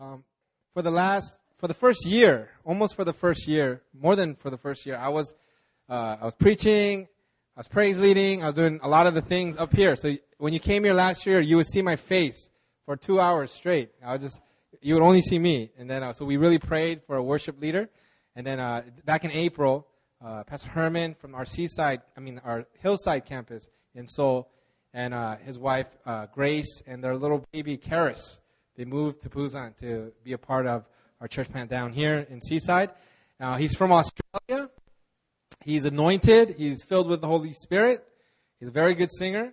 Um, for the last, for the first year, almost for the first year, more than for the first year, I was, uh, I was preaching, I was praise leading, I was doing a lot of the things up here. So when you came here last year, you would see my face for two hours straight. I was just, you would only see me. And then, uh, so we really prayed for a worship leader. And then uh, back in April, uh, Pastor Hermann from our Seaside, I mean our Hillside campus in Seoul, and uh, his wife uh, Grace and their little baby Karis, they moved to Busan to be a part of our church plant down here in Seaside. Uh, he's from Australia. He's anointed. He's filled with the Holy Spirit. He's a very good singer.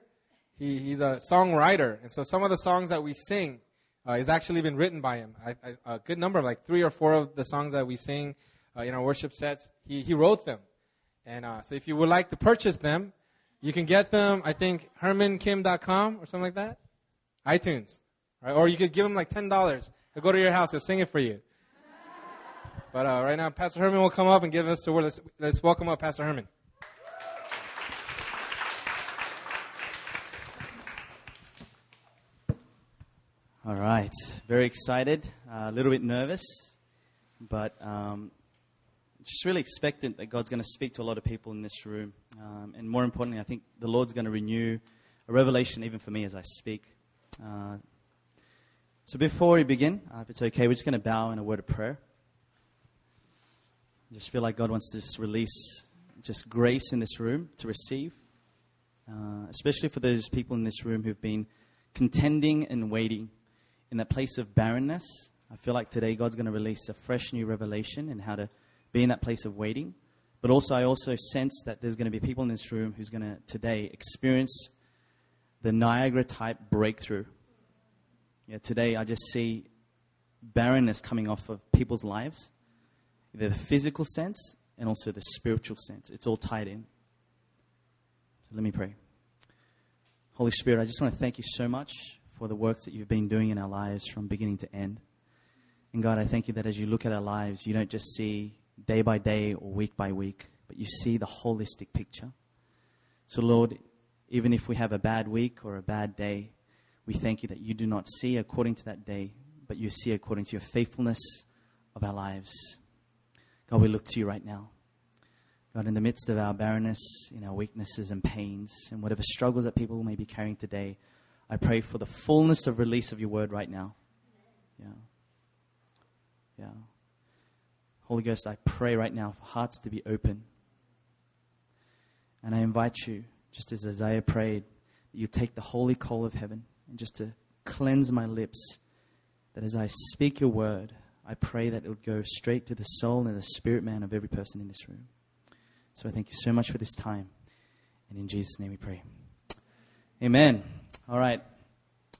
He, he's a songwriter, and so some of the songs that we sing uh, has actually been written by him. I, I, a good number, like three or four of the songs that we sing uh, in our worship sets, he, he wrote them. And uh, so if you would like to purchase them, you can get them, I think, hermankim.com or something like that. iTunes. Right? Or you could give him like $10. He'll go to your house, he'll sing it for you. But uh, right now, Pastor Hermann will come up and give us the word. Let's, let's welcome up Pastor Hermann. All right. Very excited, uh, a little bit nervous, but um, just really expectant that God's going to speak to a lot of people in this room. Um, and more importantly, I think the Lord's going to renew a revelation even for me as I speak. Uh, so before we begin, uh, if it's okay, we're just going to bow in a word of prayer. I just feel like God wants to just release just grace in this room to receive, uh, especially for those people in this room who've been contending and waiting in that place of barrenness. I feel like today God's going to release a fresh new revelation in how to be in that place of waiting. But also, I also sense that there's going to be people in this room who's going to today experience the Niagara type breakthrough. Yeah, today I just see barrenness coming off of people's lives, the physical sense and also the spiritual sense. It's all tied in. So let me pray. Holy Spirit, I just want to thank you so much for the work that you've been doing in our lives from beginning to end. And God, I thank you that as you look at our lives, you don't just see day by day or week by week, but you see the holistic picture. So, Lord, even if we have a bad week or a bad day, we thank you that you do not see according to that day, but you see according to your faithfulness of our lives. God, we look to you right now. God, in the midst of our barrenness, in our weaknesses and pains, and whatever struggles that people may be carrying today, I pray for the fullness of release of your word right now. Yeah. Yeah. Holy Ghost, I pray right now for hearts to be open. And I invite you, just as Isaiah prayed, that you take the holy coal of heaven and just to cleanse my lips, that as I speak your word, I pray that it would go straight to the soul and the spirit man of every person in this room. So I thank you so much for this time. And in Jesus' name we pray. Amen. All right.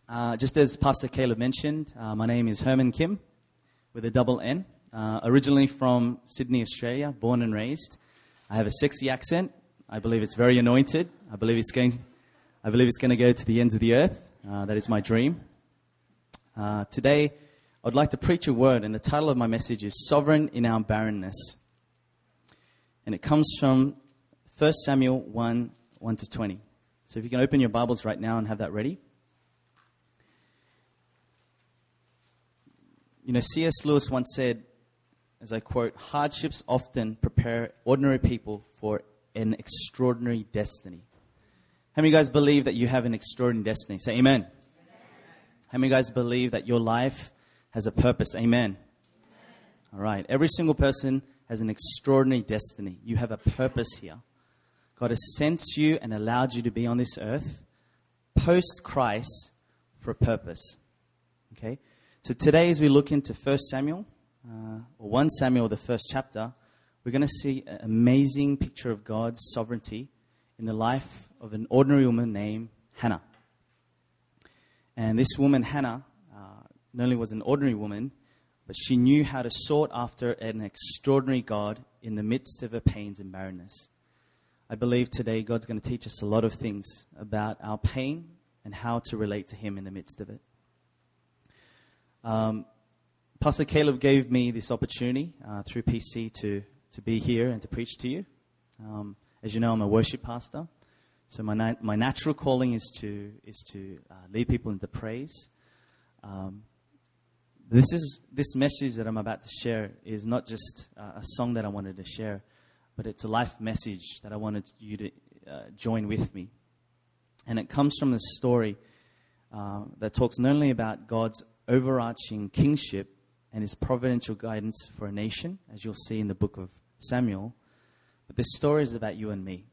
Uh, just as Pastor Caleb mentioned, uh, my name is Hermann Kim with a double N. Uh, originally from Sydney, Australia, born and raised. I have a sexy accent. I believe it's very anointed. I believe it's going. I believe it's going to go to the ends of the earth. Uh, that is my dream. Uh, today, I'd like to preach a word, and the title of my message is "Sovereign in Our Barrenness," and it comes from 1 Samuel 1 1 to 20. So, if you can open your Bibles right now and have that ready. You know, C.S. Lewis once said, as I quote, hardships often prepare ordinary people for an extraordinary destiny. How many of you guys believe that you have an extraordinary destiny? Say amen. How many of you guys believe that your life has a purpose? Amen. amen. All right. Every single person has an extraordinary destiny. You have a purpose here. God has sent you and allowed you to be on this earth post Christ for a purpose. Okay? So today, as we look into 1 Samuel, uh, or 1 Samuel, the first chapter, we're going to see an amazing picture of God's sovereignty in the life of an ordinary woman named Hannah. And this woman, Hannah, uh, not only was an ordinary woman, but she knew how to sort after an extraordinary God in the midst of her pains and barrenness. I believe today God's going to teach us a lot of things about our pain and how to relate to Him in the midst of it. Um, Pastor Caleb gave me this opportunity uh, through PC to, to be here and to preach to you. Um, as you know, I'm a worship pastor. So my, na- my natural calling is to, is to uh, lead people into praise. Um, this is this message that I'm about to share is not just uh, a song that I wanted to share, but it's a life message that I wanted you to uh, join with me. And it comes from the story uh, that talks not only about God's overarching kingship and his providential guidance for a nation, as you'll see in the book of Samuel, but this story is about you and me.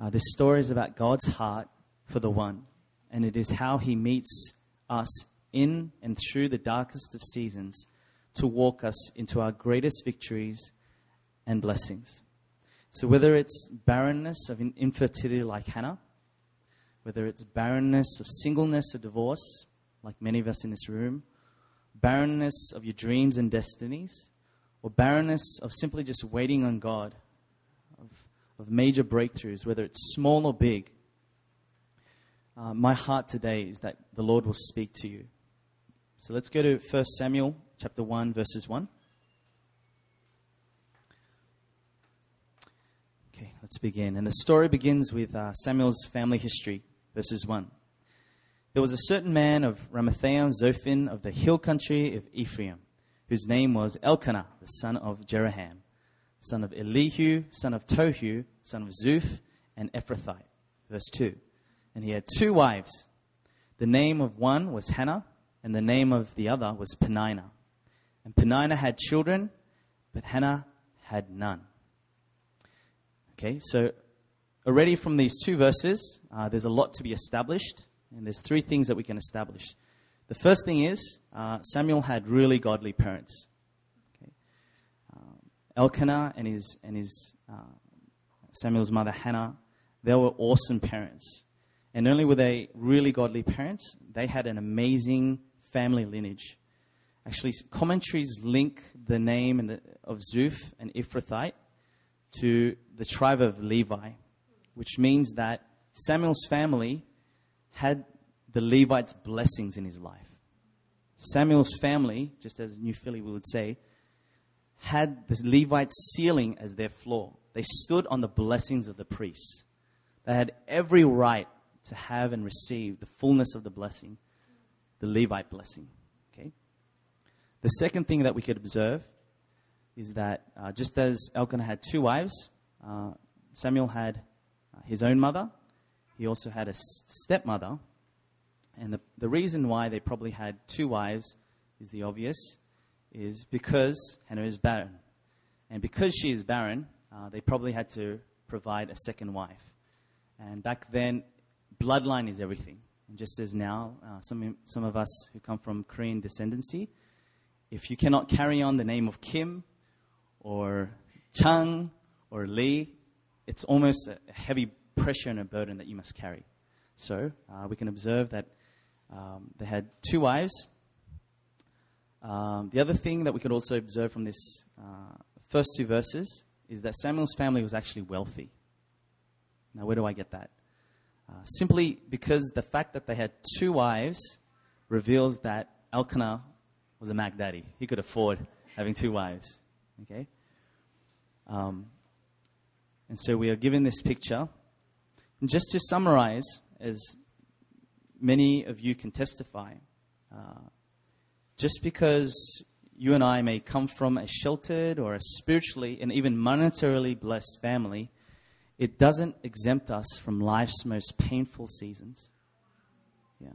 Uh, this story is about God's heart for the one, and it is how he meets us in and through the darkest of seasons to walk us into our greatest victories and blessings. So, whether it's barrenness of infertility like Hannah, whether it's barrenness of singleness or divorce, like many of us in this room, barrenness of your dreams and destinies, or barrenness of simply just waiting on God, of major breakthroughs, whether it's small or big, uh, my heart today is that the Lord will speak to you. So let's go to 1 Samuel chapter 1, verses 1. Okay, let's begin. And the story begins with uh, Samuel's family history, verses 1. There was a certain man of Ramathaim Zophim of the hill country of Ephraim, whose name was Elkanah, the son of Jeroham, son of Elihu, son of Tohu, son of Zuph, and Ephrathite. Verse 2. And he had two wives. The name of one was Hannah and the name of the other was Peninnah. And Peninnah had children, but Hannah had none. Okay, so already from these two verses, uh, there's a lot to be established, and there's three things that we can establish. The first thing is uh, Samuel had really godly parents. Elkanah and his and his uh, Samuel's mother Hannah, they were awesome parents. And not only were they really godly parents, they had an amazing family lineage. Actually, commentaries link the name the, of Zuph and Ephrathite to the tribe of Levi, which means that Samuel's family had the Levites' blessings in his life. Samuel's family, just as New Philly would say, had the Levites' ceiling as their floor. They stood on the blessings of the priests. They had every right to have and receive the fullness of the blessing the Levite blessing. Okay? The second thing that we could observe is that uh, just as Elkanah had two wives, uh, Samuel had uh, his own mother, he also had a stepmother. And the, the reason why they probably had two wives is the obvious, is because Hannah is barren. And because she is barren, uh, they probably had to provide a second wife. And back then, bloodline is everything. And just as now, uh, some, some of us who come from Korean descendancy, if you cannot carry on the name of Kim or Chang or Lee, it's almost a heavy pressure and a burden that you must carry. So uh, we can observe that um, they had two wives. Um, the other thing that we could also observe from this uh, first two verses is that Samuel's family was actually wealthy. Now, where do I get that? Uh, simply because the fact that they had two wives reveals that Elkanah was a Mac daddy. He could afford having two wives. Okay? Um, and so we are given this picture. And just to summarize, as many of you can testify, uh, just because you and I may come from a sheltered or a spiritually and even monetarily blessed family, it doesn't exempt us from life's most painful seasons. Yeah.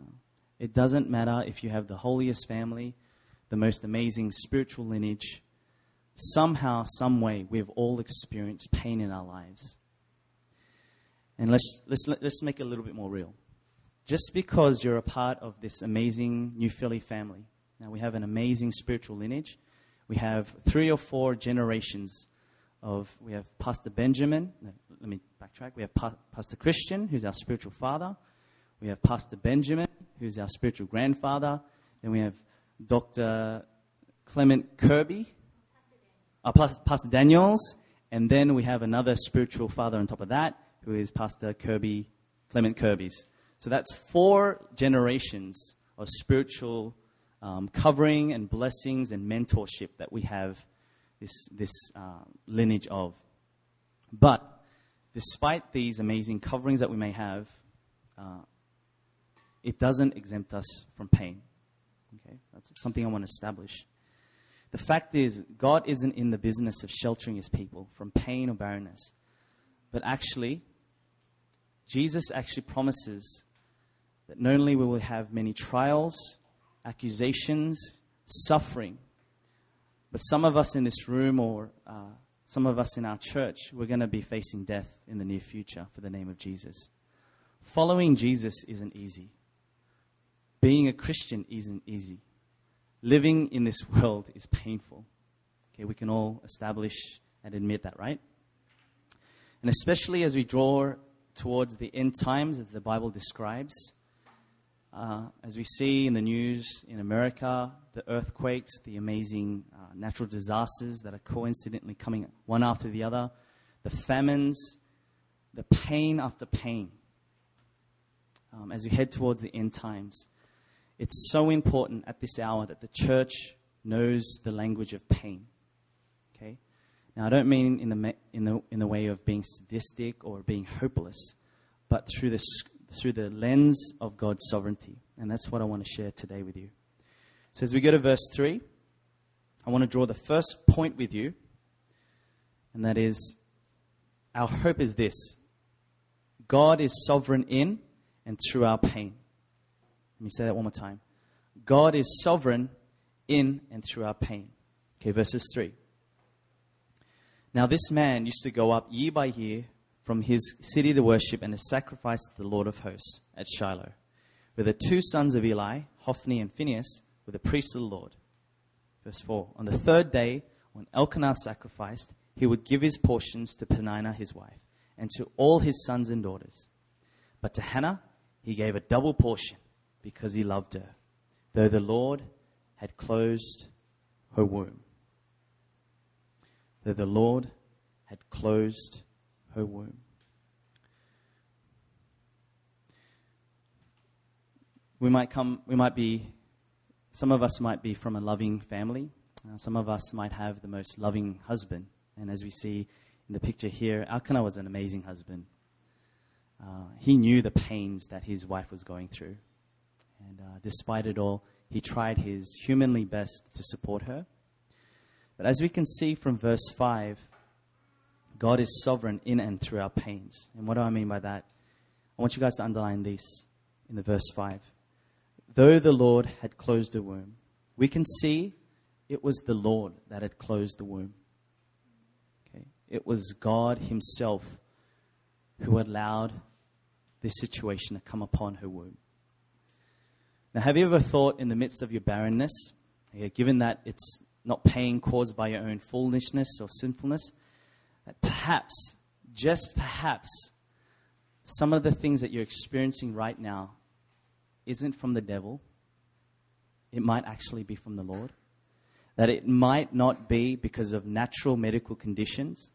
It doesn't matter if you have the holiest family, the most amazing spiritual lineage. Somehow, some way, we've all experienced pain in our lives. And let's, let's, let's make it a little bit more real. Just because you're a part of this amazing New Philly family, now we have an amazing spiritual lineage. We have three or four generations of, we have Pastor Benjamin, let me backtrack. We have pa- Pastor Christian, who's our spiritual father. We have Pastor Benjamin, who's our spiritual grandfather. Then we have Dr. Clement Kirby, uh, Pastor Daniels. And then we have another spiritual father on top of that, who is Pastor Kirby, Clement Kirby's. So that's four generations of spiritual um, covering and blessings and mentorship that we have this, this uh, lineage of. But despite these amazing coverings that we may have, uh, it doesn't exempt us from pain. Okay? That's something I want to establish. The fact is, God isn't in the business of sheltering his people from pain or barrenness. But actually, Jesus actually promises that not only will we have many trials, accusations, suffering, but some of us in this room or uh, some of us in our church, we're going to be facing death in the near future for the name of Jesus. Following Jesus isn't easy. Being a Christian isn't easy. Living in this world is painful. Okay, we can all establish and admit that, right? And especially as we draw towards the end times that the Bible describes, uh, as we see in the news in America, the earthquakes, the amazing uh, natural disasters that are coincidentally coming one after the other, the famines, the pain after pain, um, as we head towards the end times, it's so important at this hour that the church knows the language of pain. Okay? Now, I don't mean in the, in the, in the way of being sadistic or being hopeless, but through the through the lens of God's sovereignty. And that's what I want to share today with you. So, as we go to verse 3, I want to draw the first point with you, and that is our hope is this God is sovereign in and through our pain. Let me say that one more time. God is sovereign in and through our pain. Okay, verses 3. Now, this man used to go up year by year from his city to worship and to sacrifice to the Lord of hosts at Shiloh, where the two sons of Eli, Hophni and Phinehas, were the priests of the Lord. Verse 4 On the third day, when Elkanah sacrificed, he would give his portions to Peninnah his wife, and to all his sons and daughters. But to Hannah he gave a double portion, because he loved her, though the Lord had closed her womb. Though the Lord had closed her womb. We might come, we might be, some of us might be from a loving family. Uh, some of us might have the most loving husband. And as we see in the picture here, Elkanah was an amazing husband. Uh, he knew the pains that his wife was going through. And uh, despite it all, he tried his humanly best to support her. But as we can see from verse 5, God is sovereign in and through our pains. And what do I mean by that? I want you guys to underline this in the verse 5. Though the Lord had closed the womb, we can see it was the Lord that had closed the womb. Okay? It was God Himself who allowed this situation to come upon her womb. Now, have you ever thought in the midst of your barrenness, given that it's not pain caused by your own foolishness or sinfulness, that perhaps, just perhaps, some of the things that you're experiencing right now isn't from the devil. It might actually be from the Lord. That it might not be because of natural medical conditions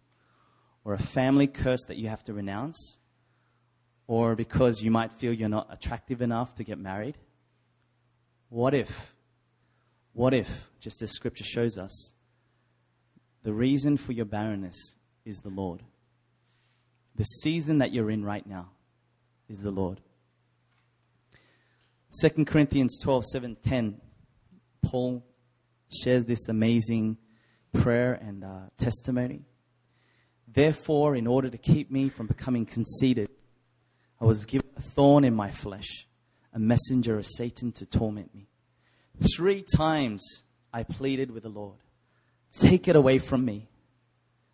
or a family curse that you have to renounce or because you might feel you're not attractive enough to get married. What if, what if, just as scripture shows us, the reason for your barrenness is the Lord. The season that you're in right now is the Lord. 2 Corinthians 12, 7, 10, Paul shares this amazing prayer and uh, testimony. Therefore, in order to keep me from becoming conceited, I was given a thorn in my flesh, a messenger of Satan to torment me. Three times I pleaded with the Lord, Take it away from me.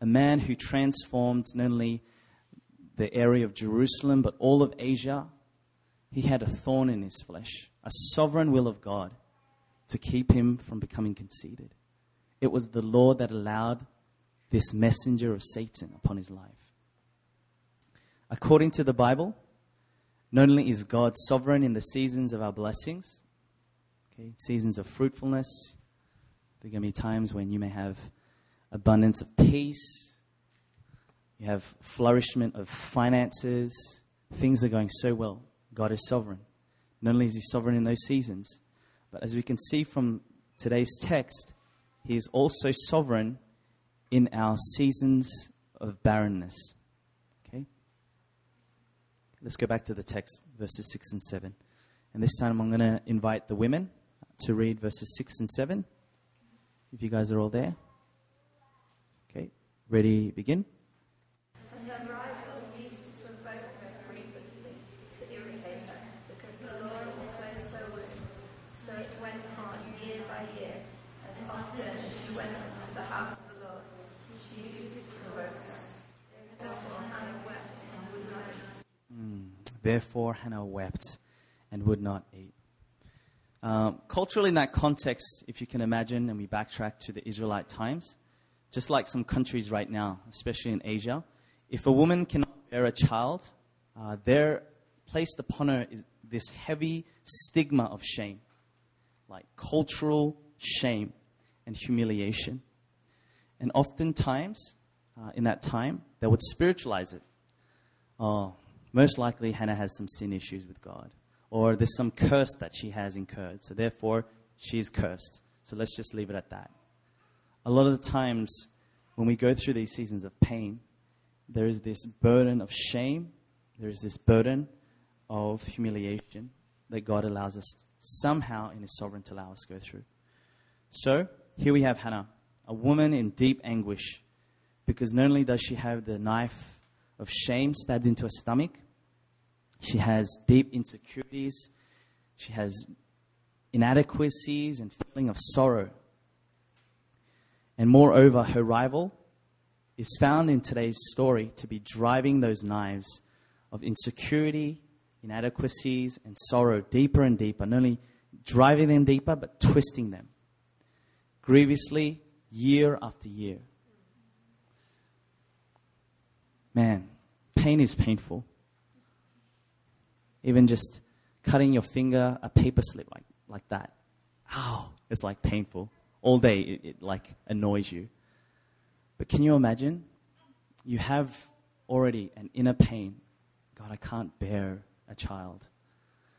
a man who transformed not only the area of Jerusalem, but all of Asia. He had a thorn in his flesh, a sovereign will of God to keep him from becoming conceited. It was the Lord that allowed this messenger of Satan upon his life. According to the Bible, not only is God sovereign in the seasons of our blessings, okay, seasons of fruitfulness, There are going to be times when you may have abundance of peace, you have flourishment of finances, things are going so well. God is sovereign. Not only is He sovereign in those seasons, but as we can see from today's text, He is also sovereign in our seasons of barrenness. Okay? Let's go back to the text, verses 6 and 7. And this time I'm going to invite the women to read verses 6 and 7. If you guys are all there. Ready, begin. And her rival used to provoke her grievously to irritate her, because the Lord had so so would. So it went on year by year, as often as she went to the house of the Lord, she used to provoke her. Therefore Hannah wept and would not eat. Therefore, Hannah wept and would not eat. Um, culturally, in that context, if you can imagine, and we backtrack to the Israelite times, just like some countries right now, especially in Asia, if a woman cannot bear a child, uh, they're placed upon her is this heavy stigma of shame, like cultural shame and humiliation. And oftentimes, uh, in that time, they would spiritualize it. Oh, most likely Hannah has some sin issues with God. Or there's some curse that she has incurred. So therefore, she's cursed. So let's just leave it at that. A lot of the times, when we go through these seasons of pain, there is this burden of shame, there is this burden of humiliation that God allows us somehow in His sovereign to allow us to go through. So here we have Hannah, a woman in deep anguish, because not only does she have the knife of shame stabbed into her stomach, she has deep insecurities, she has inadequacies and feeling of sorrow. And moreover, her rival is found in today's story to be driving those knives of insecurity, inadequacies, and sorrow deeper and deeper, not only driving them deeper, but twisting them grievously year after year. Man, pain is painful. Even just cutting your finger, a paper slip like, like that. Ow, it's like painful. All day it, it like annoys you. But can you imagine? You have already an inner pain. God, I can't bear a child.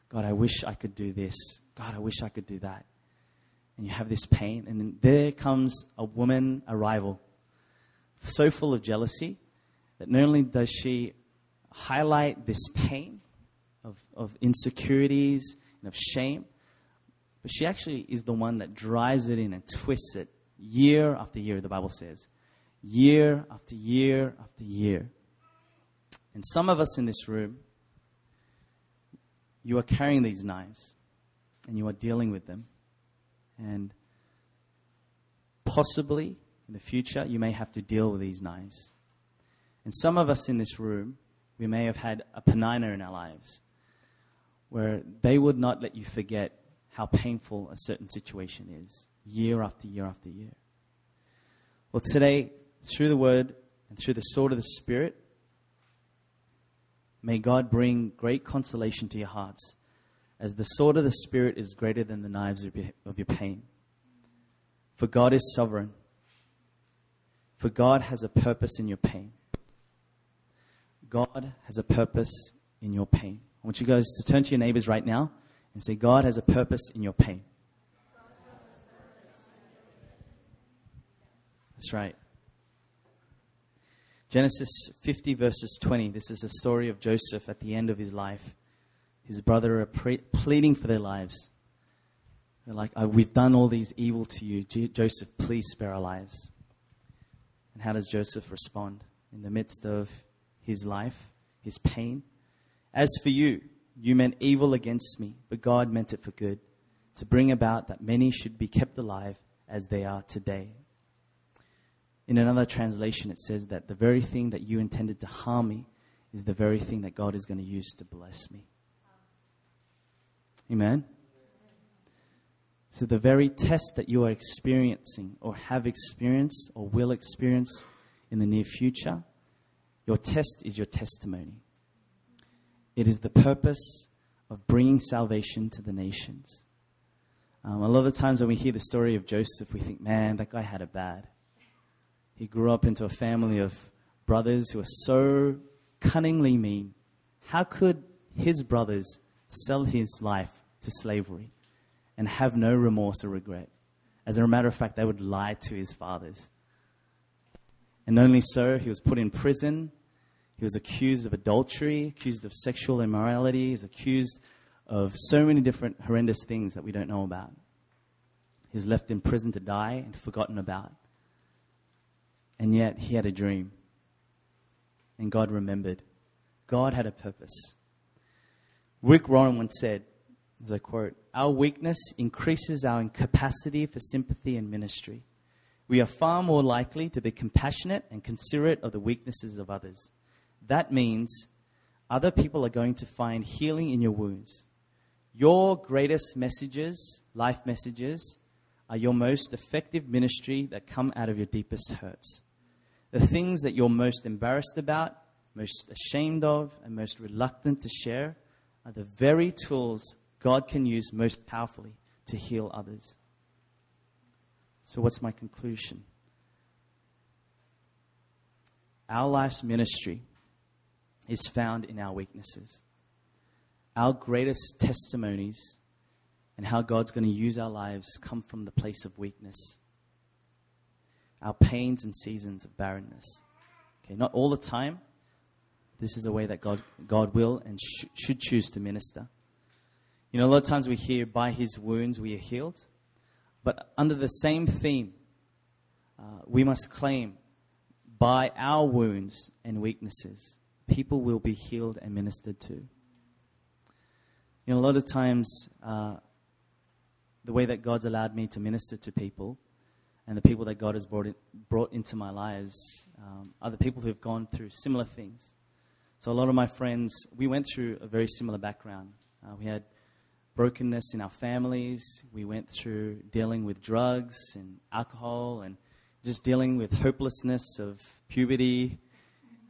God, I wish I could do this. God, I wish I could do that. And you have this pain, and then there comes a woman, a rival, so full of jealousy that not only does she highlight this pain of, of insecurities and of shame, but she actually is the one that drives it in and twists it year after year, the Bible says. Year after year after year. And some of us in this room, you are carrying these knives and you are dealing with them. And possibly in the future, you may have to deal with these knives. And some of us in this room, we may have had a Peninnah in our lives where they would not let you forget how painful a certain situation is, year after year after year. Well, today, through the Word and through the sword of the Spirit, may God bring great consolation to your hearts, as the sword of the Spirit is greater than the knives of your, pain. For God is sovereign. For God has a purpose in your pain. God has a purpose in your pain. I want you guys to turn to your neighbors right now and say, God has a purpose in your pain. That's right. Genesis 50, verses 20. This is a story of Joseph at the end of his life. His brother are pre- pleading for their lives. They're like, oh, We've done all these evil to you. J- Joseph, please spare our lives. And how does Joseph respond in the midst of his life, his pain? As for you, you meant evil against me, but God meant it for good, to bring about that many should be kept alive as they are today. In another translation, it says that the very thing that you intended to harm me is the very thing that God is going to use to bless me. Amen. So, the very test that you are experiencing, or have experienced, or will experience in the near future, your test is your testimony. It is the purpose of bringing salvation to the nations. Um, a lot of the times when we hear the story of Joseph, we think, man, that guy had it bad. He grew up into a family of brothers who were so cunningly mean. How could his brothers sell his life to slavery and have no remorse or regret? As a matter of fact, they would lie to his fathers. And only so, he was put in prison. He was accused of adultery, accused of sexual immorality, he's accused of so many different horrendous things that we don't know about. He's left in prison to die and forgotten about. And yet, he had a dream. And God remembered. God had a purpose. Rick Warren once said, as I quote, Our weakness increases our incapacity for sympathy and ministry. We are far more likely to be compassionate and considerate of the weaknesses of others. That means other people are going to find healing in your wounds. Your greatest messages, life messages, are your most effective ministry that come out of your deepest hurts. The things that you're most embarrassed about, most ashamed of, and most reluctant to share are the very tools God can use most powerfully to heal others. So, what's my conclusion? Our life's ministry is found in our weaknesses. Our greatest testimonies and how God's going to use our lives come from the place of weakness. Our pains and seasons of barrenness. Okay, not all the time. This is a way that God, God will and sh- should choose to minister. You know, a lot of times we hear, by his wounds we are healed. But under the same theme, uh, we must claim, by our wounds and weaknesses, people will be healed and ministered to. You know, a lot of times, uh, the way that God's allowed me to minister to people and the people that God has brought, in, brought into my lives um, are the people who have gone through similar things. So, a lot of my friends, we went through a very similar background. Uh, we had brokenness in our families, we went through dealing with drugs and alcohol, and just dealing with hopelessness of puberty,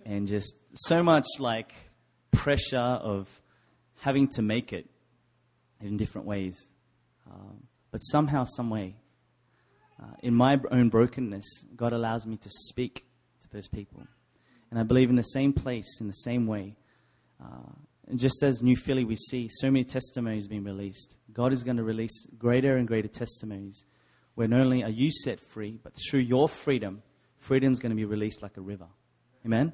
and just so much like pressure of having to make it in different ways. Um, but somehow, some way, uh, in my own brokenness, God allows me to speak to those people. And I believe in the same place, in the same way. Uh, and just as New Philly, we see so many testimonies being released. God is going to release greater and greater testimonies where not only are you set free, but through your freedom, freedom is going to be released like a river. Amen?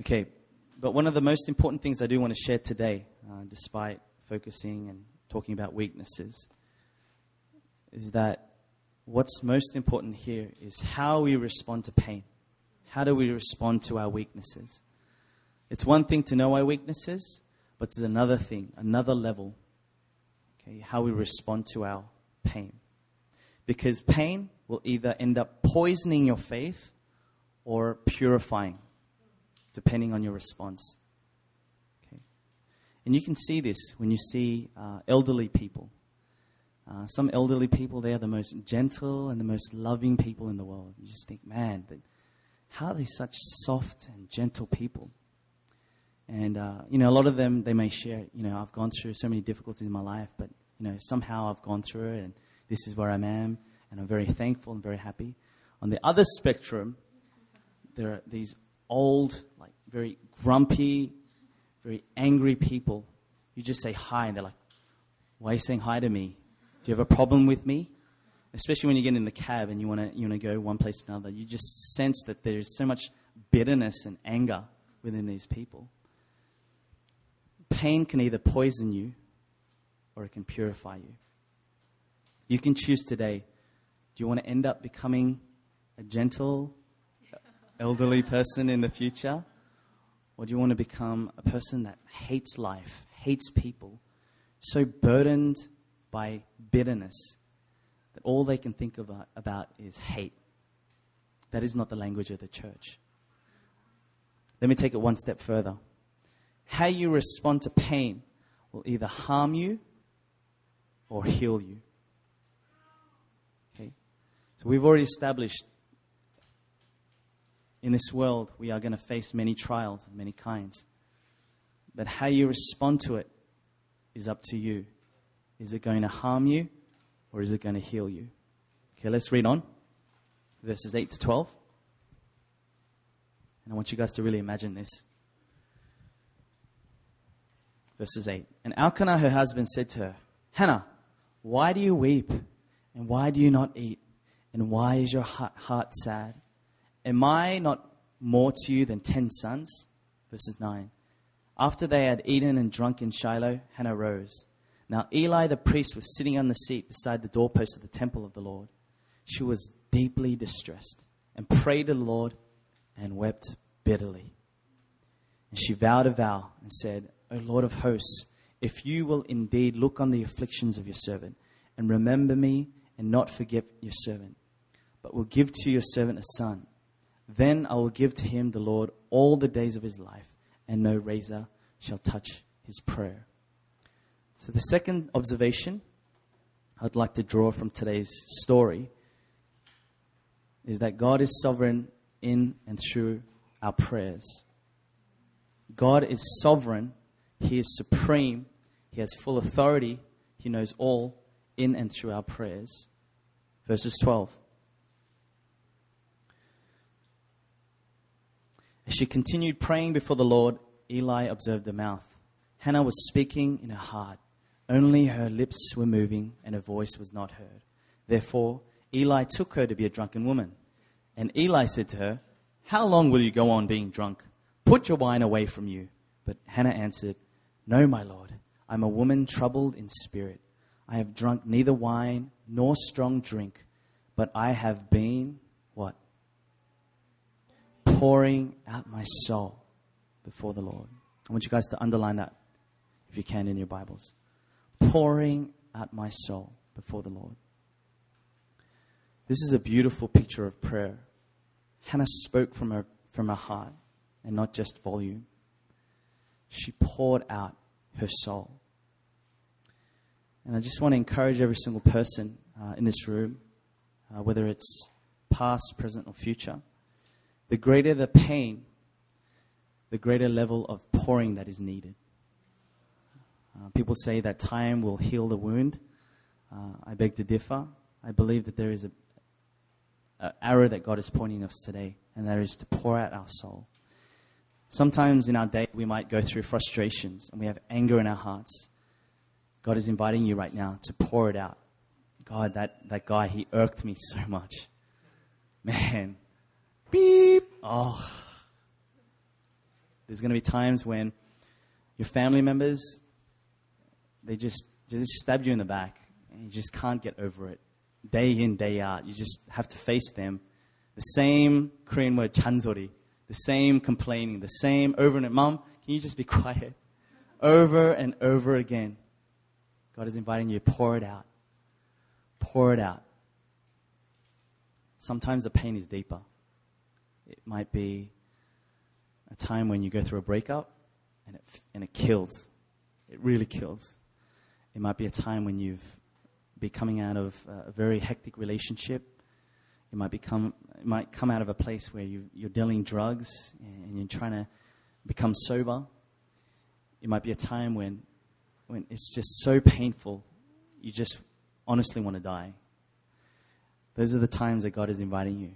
Okay, but one of the most important things I do want to share today, uh, despite focusing and talking about weaknesses, is that what's most important here is how we respond to pain. How do we respond to our weaknesses? It's one thing to know our weaknesses, but it's another thing, another level, okay, how we respond to our pain. Because pain will either end up poisoning your faith or purifying, depending on your response. Okay. And you can see this when you see uh, elderly people. Uh, some elderly people, they are the most gentle and the most loving people in the world. You just think, man, how are they such soft and gentle people? And, uh, you know, a lot of them, they may share, you know, I've gone through so many difficulties in my life, but, you know, somehow I've gone through it and this is where I am and I'm very thankful and very happy. On the other spectrum, there are these old, like very grumpy, very angry people, you just say hi and they're like, Why are you saying hi to me? Do you have a problem with me? Especially when you get in the cab and you want to you wanna go one place to another. You just sense that there's so much bitterness and anger within these people. Pain can either poison you or it can purify you. You can choose today. Do you want to end up becoming a gentle, elderly person in the future? Or do you want to become a person that hates life, hates people, so burdened by bitterness that all they can think about, uh, about is hate? That is not the language of the church. Let me take it one step further. How you respond to pain will either harm you or heal you. Okay? So we've already established in this world, we are going to face many trials of many kinds. But how you respond to it is up to you. Is it going to harm you or is it going to heal you? Okay, let's read on. Verses 8 to 12. And I want you guys to really imagine this. Verses 8. And Elkanah, her husband, said to her, Hannah, why do you weep? And why do you not eat? And why is your heart, sad? Am I not more to you than ten sons? Verses 9. After they had eaten and drunk in Shiloh, Hannah rose. Now Eli the priest was sitting on the seat beside the doorpost of the temple of the Lord. She was deeply distressed and prayed to the Lord and wept bitterly. And she vowed a vow and said, O Lord of hosts, if you will indeed look on the afflictions of your servant and remember me and not forget your servant, but will give to your servant a son, then I will give to him the Lord all the days of his life, and no razor shall touch his prayer. So, the second observation I'd like to draw from today's story is that God is sovereign in and through our prayers. God is sovereign, He is supreme, He has full authority, He knows all in and through our prayers. Verses 12. As she continued praying before the Lord, Eli observed the mouth. Hannah was speaking in her heart. Only her lips were moving, and her voice was not heard. Therefore, Eli took her to be a drunken woman. And Eli said to her, How long will you go on being drunk? Put your wine away from you. But Hannah answered, No, my Lord. I'm a woman troubled in spirit. I have drunk neither wine nor strong drink, but I have been? Pouring out my soul before the Lord. I want you guys to underline that if you can in your Bibles. Pouring out my soul before the Lord. This is a beautiful picture of prayer. Hannah spoke from her, from her heart and not just volume. She poured out her soul. And I just want to encourage every single person uh, in this room, uh, whether it's past, present, or future, the greater the pain, the greater level of pouring that is needed. Uh, people say that time will heal the wound. Uh, I beg to differ. I believe that there is a, a arrow that God is pointing us today, and that is to pour out our soul. Sometimes in our day, we might go through frustrations and we have anger in our hearts. God is inviting you right now to pour it out. God, that, that guy, he irked me so much. Man. Beep. Oh. There's going to be times when your family members, they just, they just stabbed you in the back and you just can't get over it. Day in, day out. You just have to face them. The same Korean word, chansori. The same complaining. The same over and over. Mom, can you just be quiet? Over and over again. God is inviting you to pour it out. Pour it out. Sometimes the pain is deeper. It might be a time when you go through a breakup and it, and it kills. It really kills. It might be a time when you've been coming out of a very hectic relationship. It might become it might come out of a place where you, you're dealing drugs and you're trying to become sober. It might be a time when when it's just so painful, you just honestly want to die. Those are the times that God is inviting you.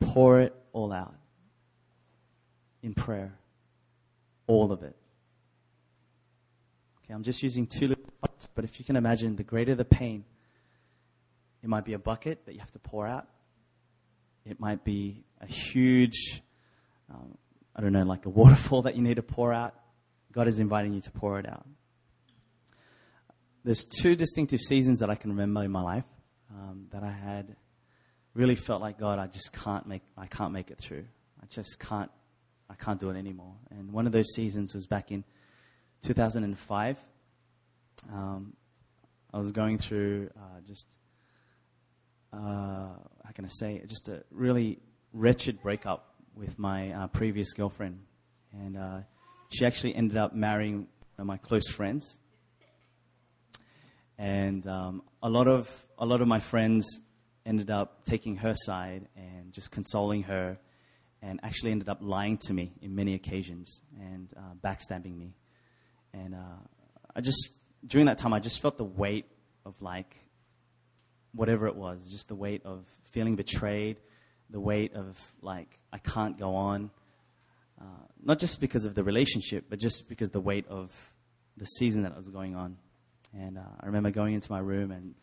Pour it all out in prayer. All of it. Okay, I'm just using two little thoughts, but if you can imagine, the greater the pain, it might be a bucket that you have to pour out. It might be a huge, um, I don't know, like a waterfall that you need to pour out. God is inviting you to pour it out there's two distinctive seasons that I can remember in my life um, that I had really felt like God, I just can't make, I can't make it through. I just can't, I can't do it anymore. And one of those seasons was back in 2005. Um, I was going through uh, just, uh, how can I say, just a really wretched breakup with my uh, previous girlfriend, and uh, she actually ended up marrying my close friends and um, a lot of a lot of my friends ended up taking her side and just consoling her, and actually ended up lying to me in many occasions and uh, backstabbing me. And uh, I just during that time, I just felt the weight of like whatever it was, just the weight of feeling betrayed, the weight of like I can't go on, uh, not just because of the relationship, but just because the weight of the season that was going on. And uh, I remember going into my room and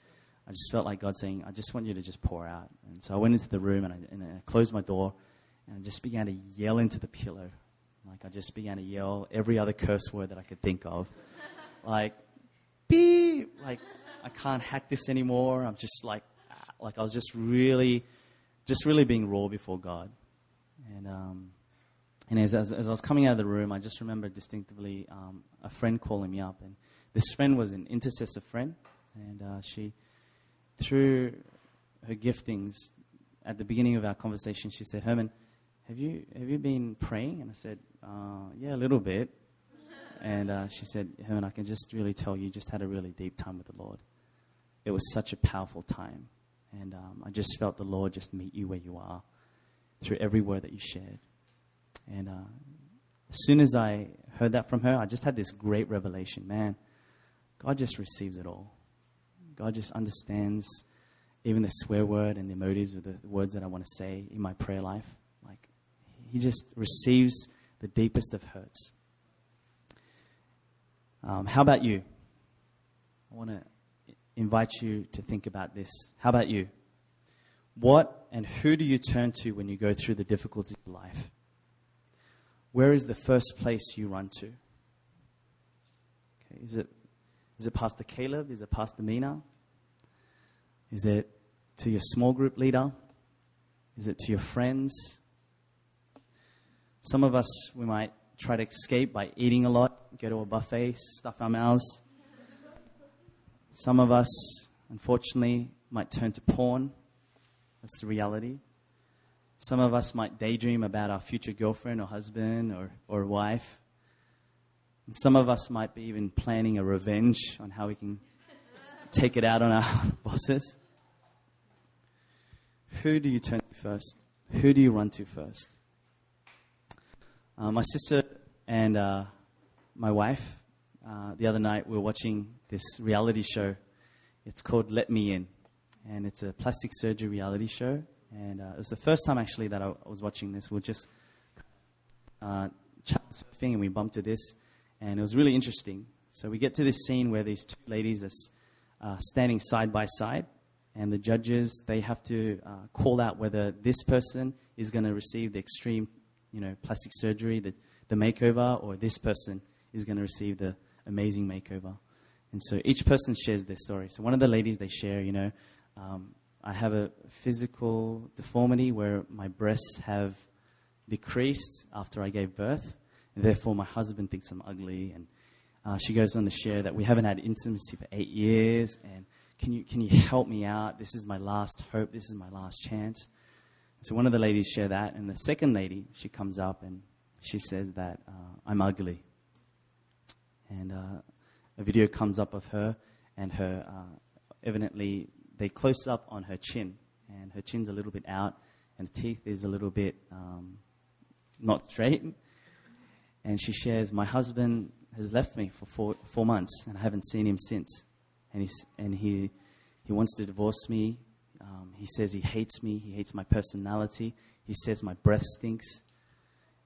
I just felt like God saying, I just want you to just pour out. And so I went into the room and I, and I closed my door and I just began to yell into the pillow. Like I just began to yell every other curse word that I could think of. like, beep, like I can't hack this anymore. I'm just like, ah, like I was just really, just really being raw before God. And, um, and as, as, as I was coming out of the room, I just remember distinctively um, a friend calling me up. And this friend was an intercessor friend. And uh, she, through her giftings, at the beginning of our conversation, she said, Hermann, have you, have you been praying? And I said, uh, Yeah, a little bit. And uh, she said, Hermann, I can just really tell you just had a really deep time with the Lord. It was such a powerful time. And um, I just felt the Lord just meet you where you are through every word that you shared. And uh, as soon as I heard that from her, I just had this great revelation man, God just receives it all. God just understands even the swear word and the motives of the words that I want to say in my prayer life. Like, He just receives the deepest of hurts. Um, how about you? I want to invite you to think about this. How about you? What and who do you turn to when you go through the difficulties of life? Where is the first place you run to? Okay, is it is it Pastor Caleb? Is it Pastor Mina? Is it to your small group leader? Is it to your friends? Some of us, we might try to escape by eating a lot, go to a buffet, stuff our mouths. Some of us, unfortunately, might turn to porn. That's the reality. Some of us might daydream about our future girlfriend or husband or, or wife. And some of us might be even planning a revenge on how we can take it out on our bosses. Who do you turn to first? Who do you run to first? Uh, my sister and uh, my wife, uh, the other night, we were watching this reality show. It's called Let Me In, and it's a plastic surgery reality show. And uh, it was the first time actually that I, was watching this. We are just uh, surfing and we bumped to this, and it was really interesting. So we get to this scene where these two ladies are uh, standing side by side, and the judges they have to uh, call out whether this person is going to receive the extreme, you know, plastic surgery, the, the makeover, or this person is going to receive the amazing makeover. And so each person shares their story. So one of the ladies they share, you know, um, I have a physical deformity where my breasts have decreased after I gave birth therefore my husband thinks I'm ugly. And uh, she goes on to share that we haven't had intimacy for eight years, and can you, can you help me out? This is my last hope, this is my last chance. So one of the ladies share that, and the second lady, she comes up and she says that uh, I'm ugly. And uh, a video comes up of her, and her, uh, evidently, they close up on her chin, and her chin's a little bit out, and the teeth is a little bit um, not straight. And she shares, My husband has left me for four, four months, and I haven't seen him since. And, he's, and he, he wants to divorce me. Um, he says he hates me. He hates my personality. He says my breath stinks.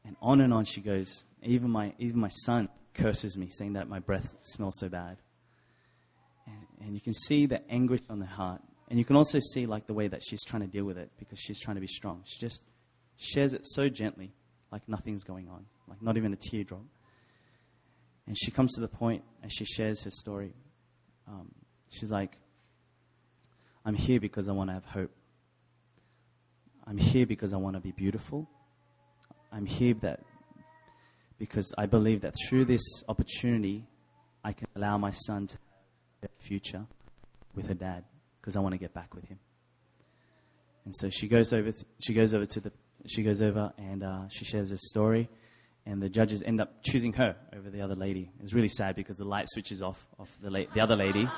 And on and on she goes. Even my, even my son curses me, saying that my breath smells so bad. And, and you can see the anguish on her heart. And you can also see like the way that she's trying to deal with it because she's trying to be strong. She just shares it so gently, like nothing's going on like not even a teardrop. And she comes to the point and she shares her story. Um, she's like, I'm here because I want to have hope. I'm here because I want to be beautiful. I'm here that because I believe that through this opportunity, I can allow my son to have a future with her dad because I want to get back with him. And so she goes over. Th- she goes over to the. She goes over and uh, she shares her story and the judges end up choosing her over the other lady. It's really sad because the light switches off of the, la- the other lady.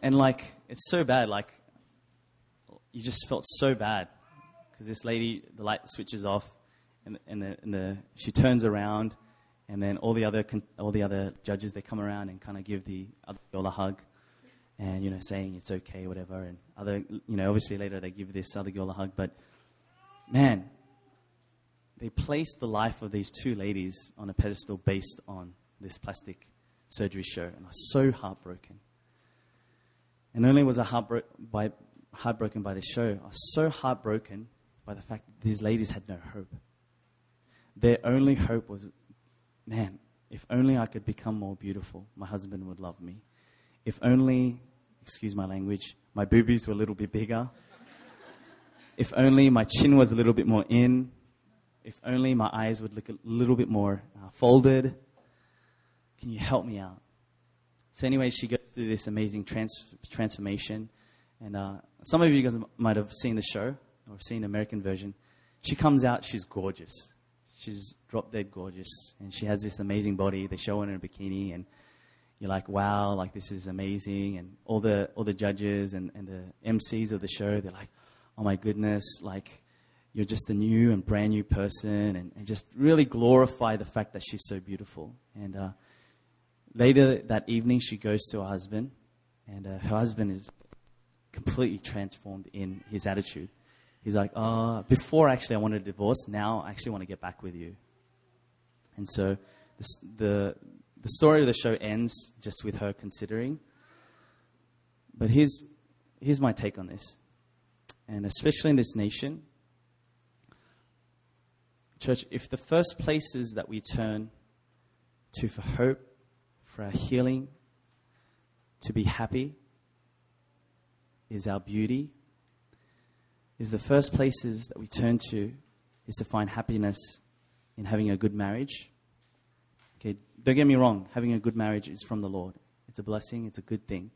and like, it's so bad. Like, you just felt so bad because this lady, the light switches off, and, and, the, and the, she turns around, And then all the other con- all the other judges they come around and kind of give the other girl a hug, and you know saying it's okay, whatever. And other you know obviously later they give this other girl a hug, but man, they placed the life of these two ladies on a pedestal based on this plastic surgery show, and I was so heartbroken. And only was I heartbro- by, heartbroken by the show, I was so heartbroken by the fact that these ladies had no hope. Their only hope was, man, if only I could become more beautiful, my husband would love me. If only, excuse my language, my boobies were a little bit bigger. If only my chin was a little bit more in. If only my eyes would look a little bit more uh, folded. Can you help me out? So, anyway, she goes through this amazing trans- transformation. And uh, some of you guys might have seen the show or seen the American version. She comes out, she's gorgeous. She's drop dead gorgeous. And she has this amazing body. They show her in a bikini. And you're like, wow, like this is amazing. And all the, all the judges and, and the MCs of the show, they're like, oh my goodness, like you're just a new and brand new person. And, and just really glorify the fact that she's so beautiful. And uh, later that evening, she goes to her husband. And uh, her husband is completely transformed in his attitude. He's like, uh, before actually I wanted a divorce, now I actually want to get back with you. And so the, the, the story of the show ends just with her considering. But here's, here's my take on this. And especially in this nation, church, if the first places that we turn to for hope, for our healing, to be happy, is our beauty, is the first places that we turn to is to find happiness in having a good marriage. Okay, don't get me wrong, having a good marriage is from the Lord. It's a blessing, it's a good thing.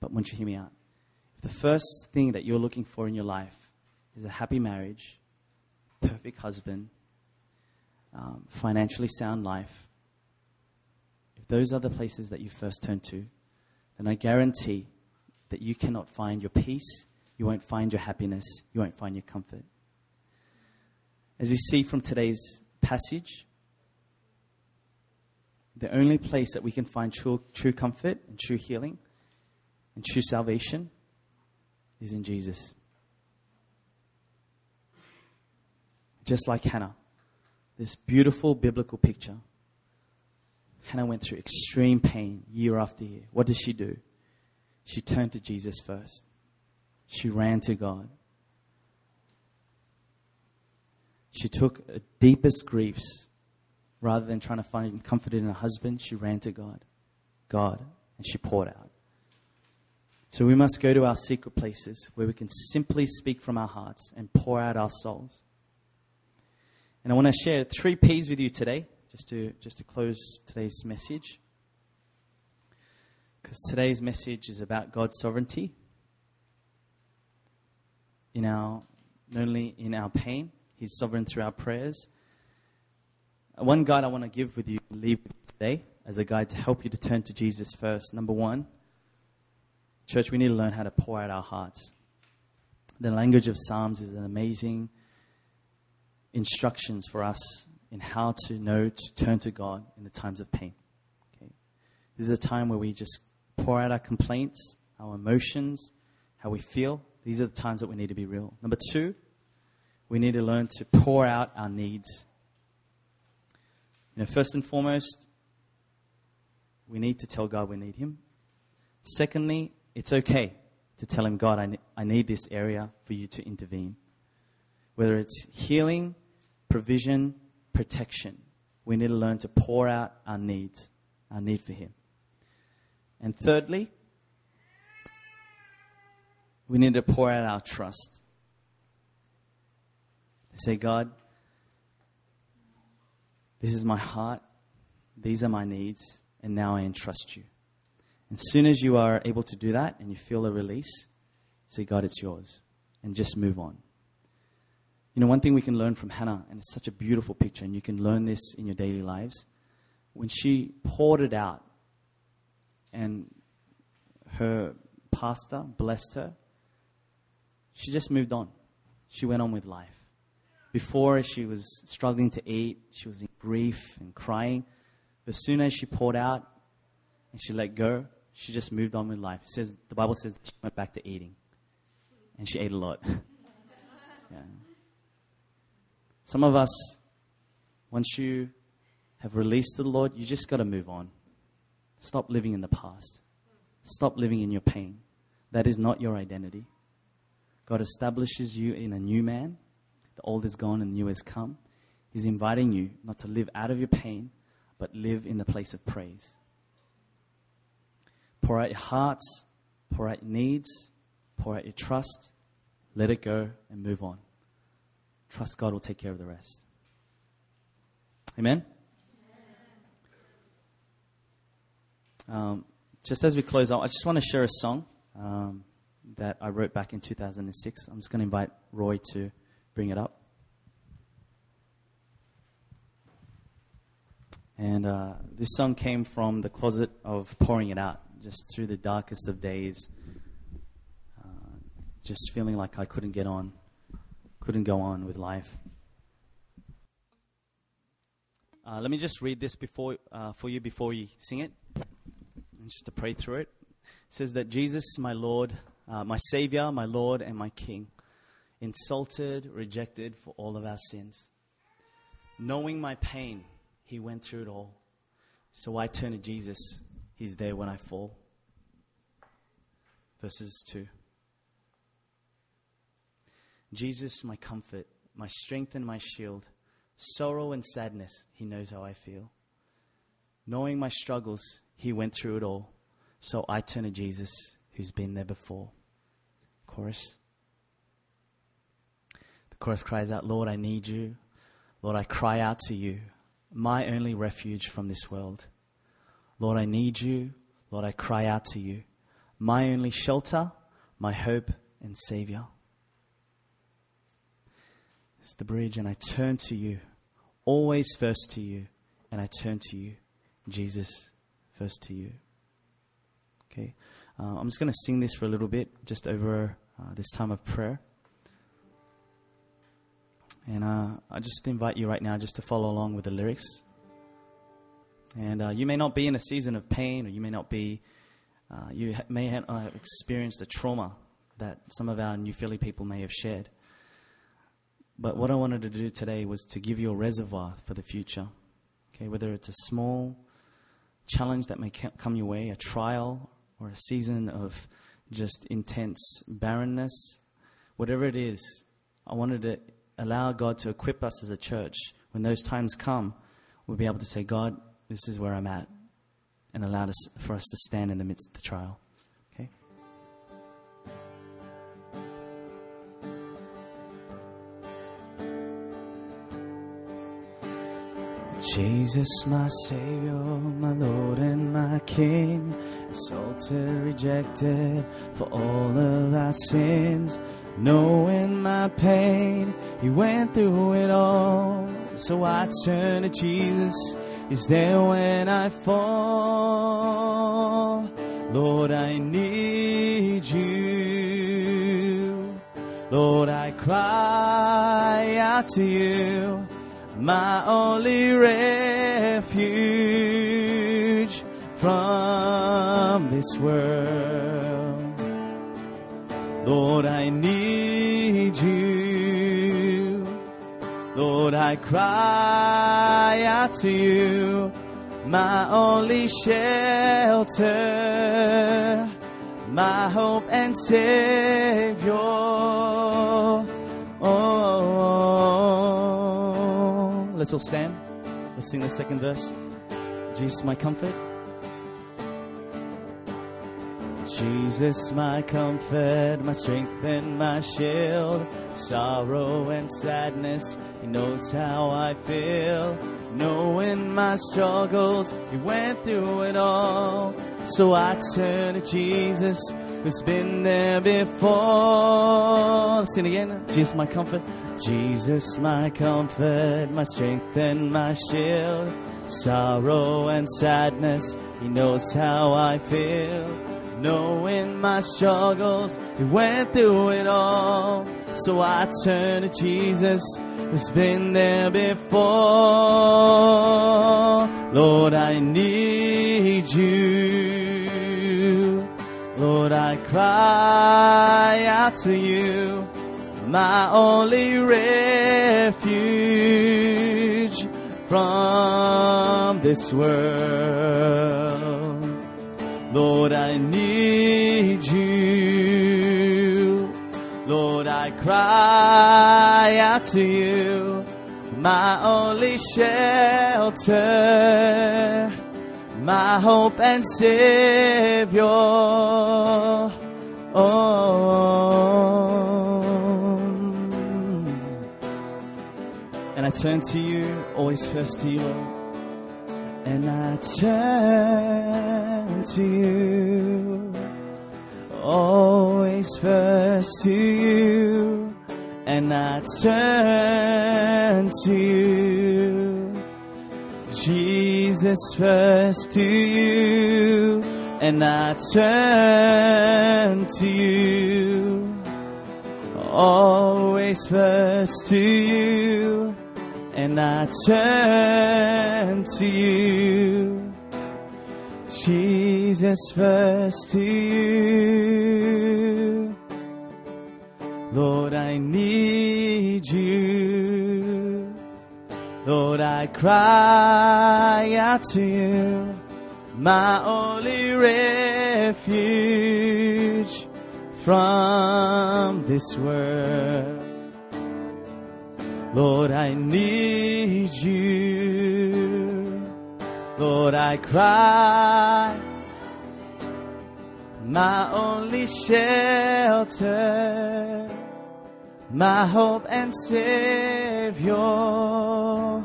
But once you hear me out, if the first thing that you're looking for in your life is a happy marriage, perfect husband, um, financially sound life, if those are the places that you first turn to, then I guarantee that you cannot find your peace, you won't find your happiness, you won't find your comfort. As we see from today's passage, the only place that we can find true, true comfort and true healing and true salvation is in Jesus. Just like Hannah, this beautiful biblical picture. Hannah went through extreme pain year after year. What did she do? She turned to Jesus first. She ran to God. She took deepest griefs rather than trying to find comfort in her husband. She ran to God. God. And she poured out. So we must go to our secret places where we can simply speak from our hearts and pour out our souls. And I want to share three P's with you today, just to, just to close today's message. Because today's message is about God's sovereignty in our, not only in our pain, He's sovereign through our prayers. One guide I want to give with you, leave today, as a guide to help you to turn to Jesus first. Number one, church, we need to learn how to pour out our hearts. The language of Psalms is an amazing instructions for us in how to know to turn to God in the times of pain. Okay? This is a time where we just pour out our complaints, our emotions, how we feel. These are the times that we need to be real. Number two, we need to learn to pour out our needs. You know, first and foremost, we need to tell God we need Him. Secondly, it's okay to tell Him, God, I, ne- I need this area for you to intervene. Whether it's healing, provision, protection, we need to learn to pour out our needs, our need for Him. And thirdly, we need to pour out our trust. Say, God, this is my heart, these are my needs, and now I entrust you. And as soon as you are able to do that and you feel a release, say, God, it's yours, and just move on. You know, one thing we can learn from Hannah, and it's such a beautiful picture, and you can learn this in your daily lives. When she poured it out, and her pastor blessed her, she just moved on. She went on with life. Before, she was struggling to eat, she was in grief and crying. But as soon as she poured out and she let go, she just moved on with life. It says the Bible says she went back to eating, and she ate a lot. yeah. Some of us, once you have released the Lord, you just got to move on. Stop living in the past. Stop living in your pain. That is not your identity. God establishes you in a new man. The old is gone and the new has come. He's inviting you not to live out of your pain, but live in the place of praise. Pour out your hearts, pour out your needs, pour out your trust, let it go, and move on. Trust God will take care of the rest. Amen? Um, just as we close out, I just want to share a song um, that I wrote back in 2006. I'm just going to invite Roy to bring it up. And uh, this song came from the closet of pouring it out, just through the darkest of days, uh, just feeling like I couldn't get on, couldn't go on with life. Uh, let me just read this before, uh, for you before you sing it, and just to pray through it. It says that Jesus, my Lord, uh, my Savior, my Lord, and my King, insulted, rejected for all of our sins. Knowing my pain, he went through it all. So I turn to Jesus. He's there when I fall. Verses 2. Jesus, my comfort, my strength and my shield, sorrow and sadness, he knows how I feel. Knowing my struggles, he went through it all. So I turn to Jesus, who's been there before. Chorus. The chorus cries out, Lord, I need you. Lord, I cry out to you my only refuge from this world. Lord, I need you. Lord, I cry out to you. My only shelter, my hope and Savior. It's the bridge, and I turn to you. Always first to you, and I turn to you. Jesus, first to you. Okay, uh, I'm just going to sing this for a little bit, just over uh, this time of prayer. And uh, I just invite you right now just to follow along with the lyrics. And uh, you may not be in a season of pain, or you may not be, uh, you ha- may have uh, experienced a trauma that some of our New Philly people may have shared. But what I wanted to do today was to give you a reservoir for the future. Okay, whether it's a small challenge that may come your way, a trial, or a season of just intense barrenness, whatever it is, I wanted to allow God to equip us as a church. When those times come, we'll be able to say, God, this is where I'm at, and allow us for us to stand in the midst of the trial. Jesus, my Savior, my Lord and my King, insulted, rejected for all of our sins. Knowing my pain, He went through it all. So I turn to Jesus. He's there when I fall. Lord, I need you. Lord, I cry out to you, my only refuge from this world. Lord, I need you. Lord, I cry out to you, my only shelter, my hope and Savior. Let's all stand. Let's sing the second verse. Jesus, my comfort. Jesus, my comfort, my strength and my shield. Sorrow and sadness, He knows how I feel. Knowing my struggles, He went through it all. So I turn to Jesus, who's been there before. Sing again. Jesus, my comfort. Jesus, my comfort, my strength and my shield. Sorrow and sadness, He knows how I feel knowing my struggles, He went through it all. So I turn to Jesus, who's been there before. Lord, I need you. Lord, I cry out to you, my only refuge from this world. Lord, I need you. Lord, I cry out to you, my only shelter, my hope and savior. Oh. And I turn to you, always first to you, And I turn to you, always first to you. And I turn to you, Jesus first to you. And I turn to you, always first to you and I turn to you. Jesus first to you. Lord, I need you. Lord, I cry out to you, my only refuge from this world. Lord, I need you. Lord, I cry. My only shelter, my hope and savior. Oh.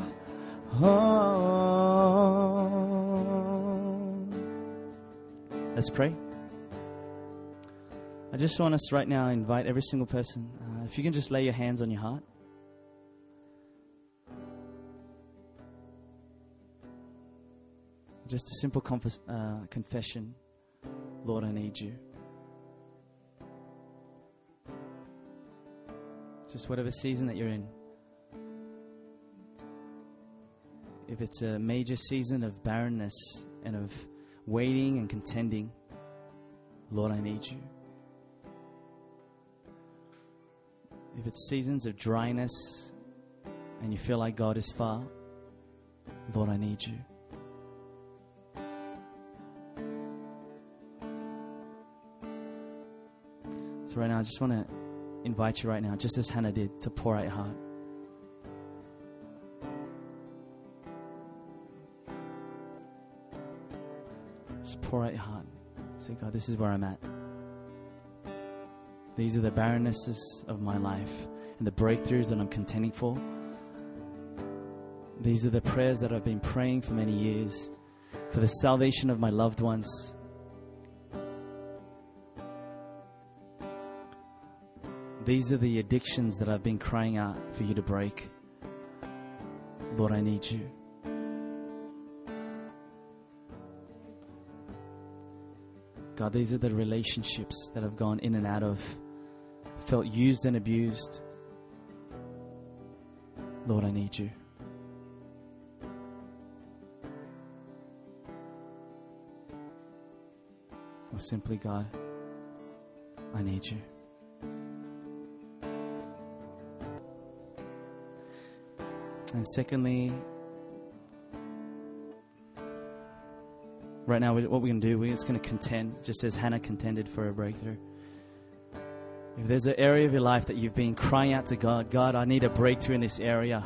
Let's pray. I just want us right now to invite every single person. Uh, if you can just lay your hands on your heart. Just a simple uh, confession Lord, I need you. Just whatever season that you're in. If it's a major season of barrenness and of waiting and contending, Lord, I need you. If it's seasons of dryness and you feel like God is far, Lord, I need you. So, right now, I just want to invite you right now, just as Hannah did, to pour out your heart. Just pour out your heart. Say, God, this is where I'm at. These are the barrennesses of my life and the breakthroughs that I'm contending for. These are the prayers that I've been praying for many years for the salvation of my loved ones. These are the addictions that I've been crying out for you to break. Lord, I need you. God, these are the relationships that I've gone in and out of, felt used and abused. Lord, I need you. Or simply, God, I need you. And secondly, right now, what we're going to do, we're just going to contend, just as Hannah contended for a breakthrough. If there's an area of your life that you've been crying out to God, God, I need a breakthrough in this area,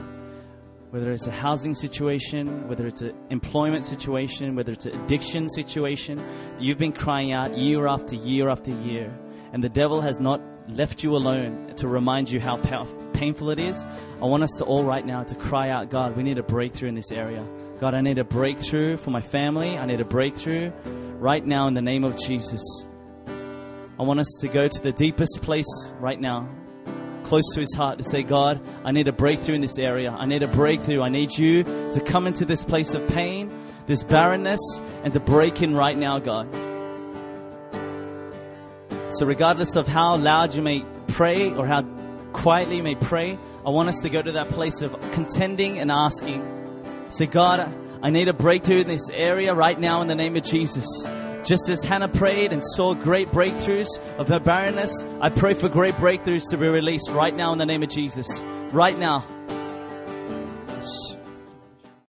whether it's a housing situation, whether it's an employment situation, whether it's an addiction situation, you've been crying out year after year after year, and the devil has not left you alone to remind you how powerful painful it is, I want us to all right now to cry out, God, we need a breakthrough in this area. God, I need a breakthrough for my family. I need a breakthrough right now in the name of Jesus. I want us to go to the deepest place right now, close to his heart, to say, God, I need a breakthrough in this area. I need a breakthrough. I need you to come into this place of pain, this barrenness, and to break in right now, God. So, regardless of how loud you may pray or how quietly may pray, I want us to go to that place of contending and asking. Say, God, I need a breakthrough in this area right now in the name of Jesus. Just as Hannah prayed and saw great breakthroughs of her barrenness, I pray for great breakthroughs to be released right now in the name of Jesus. Right now.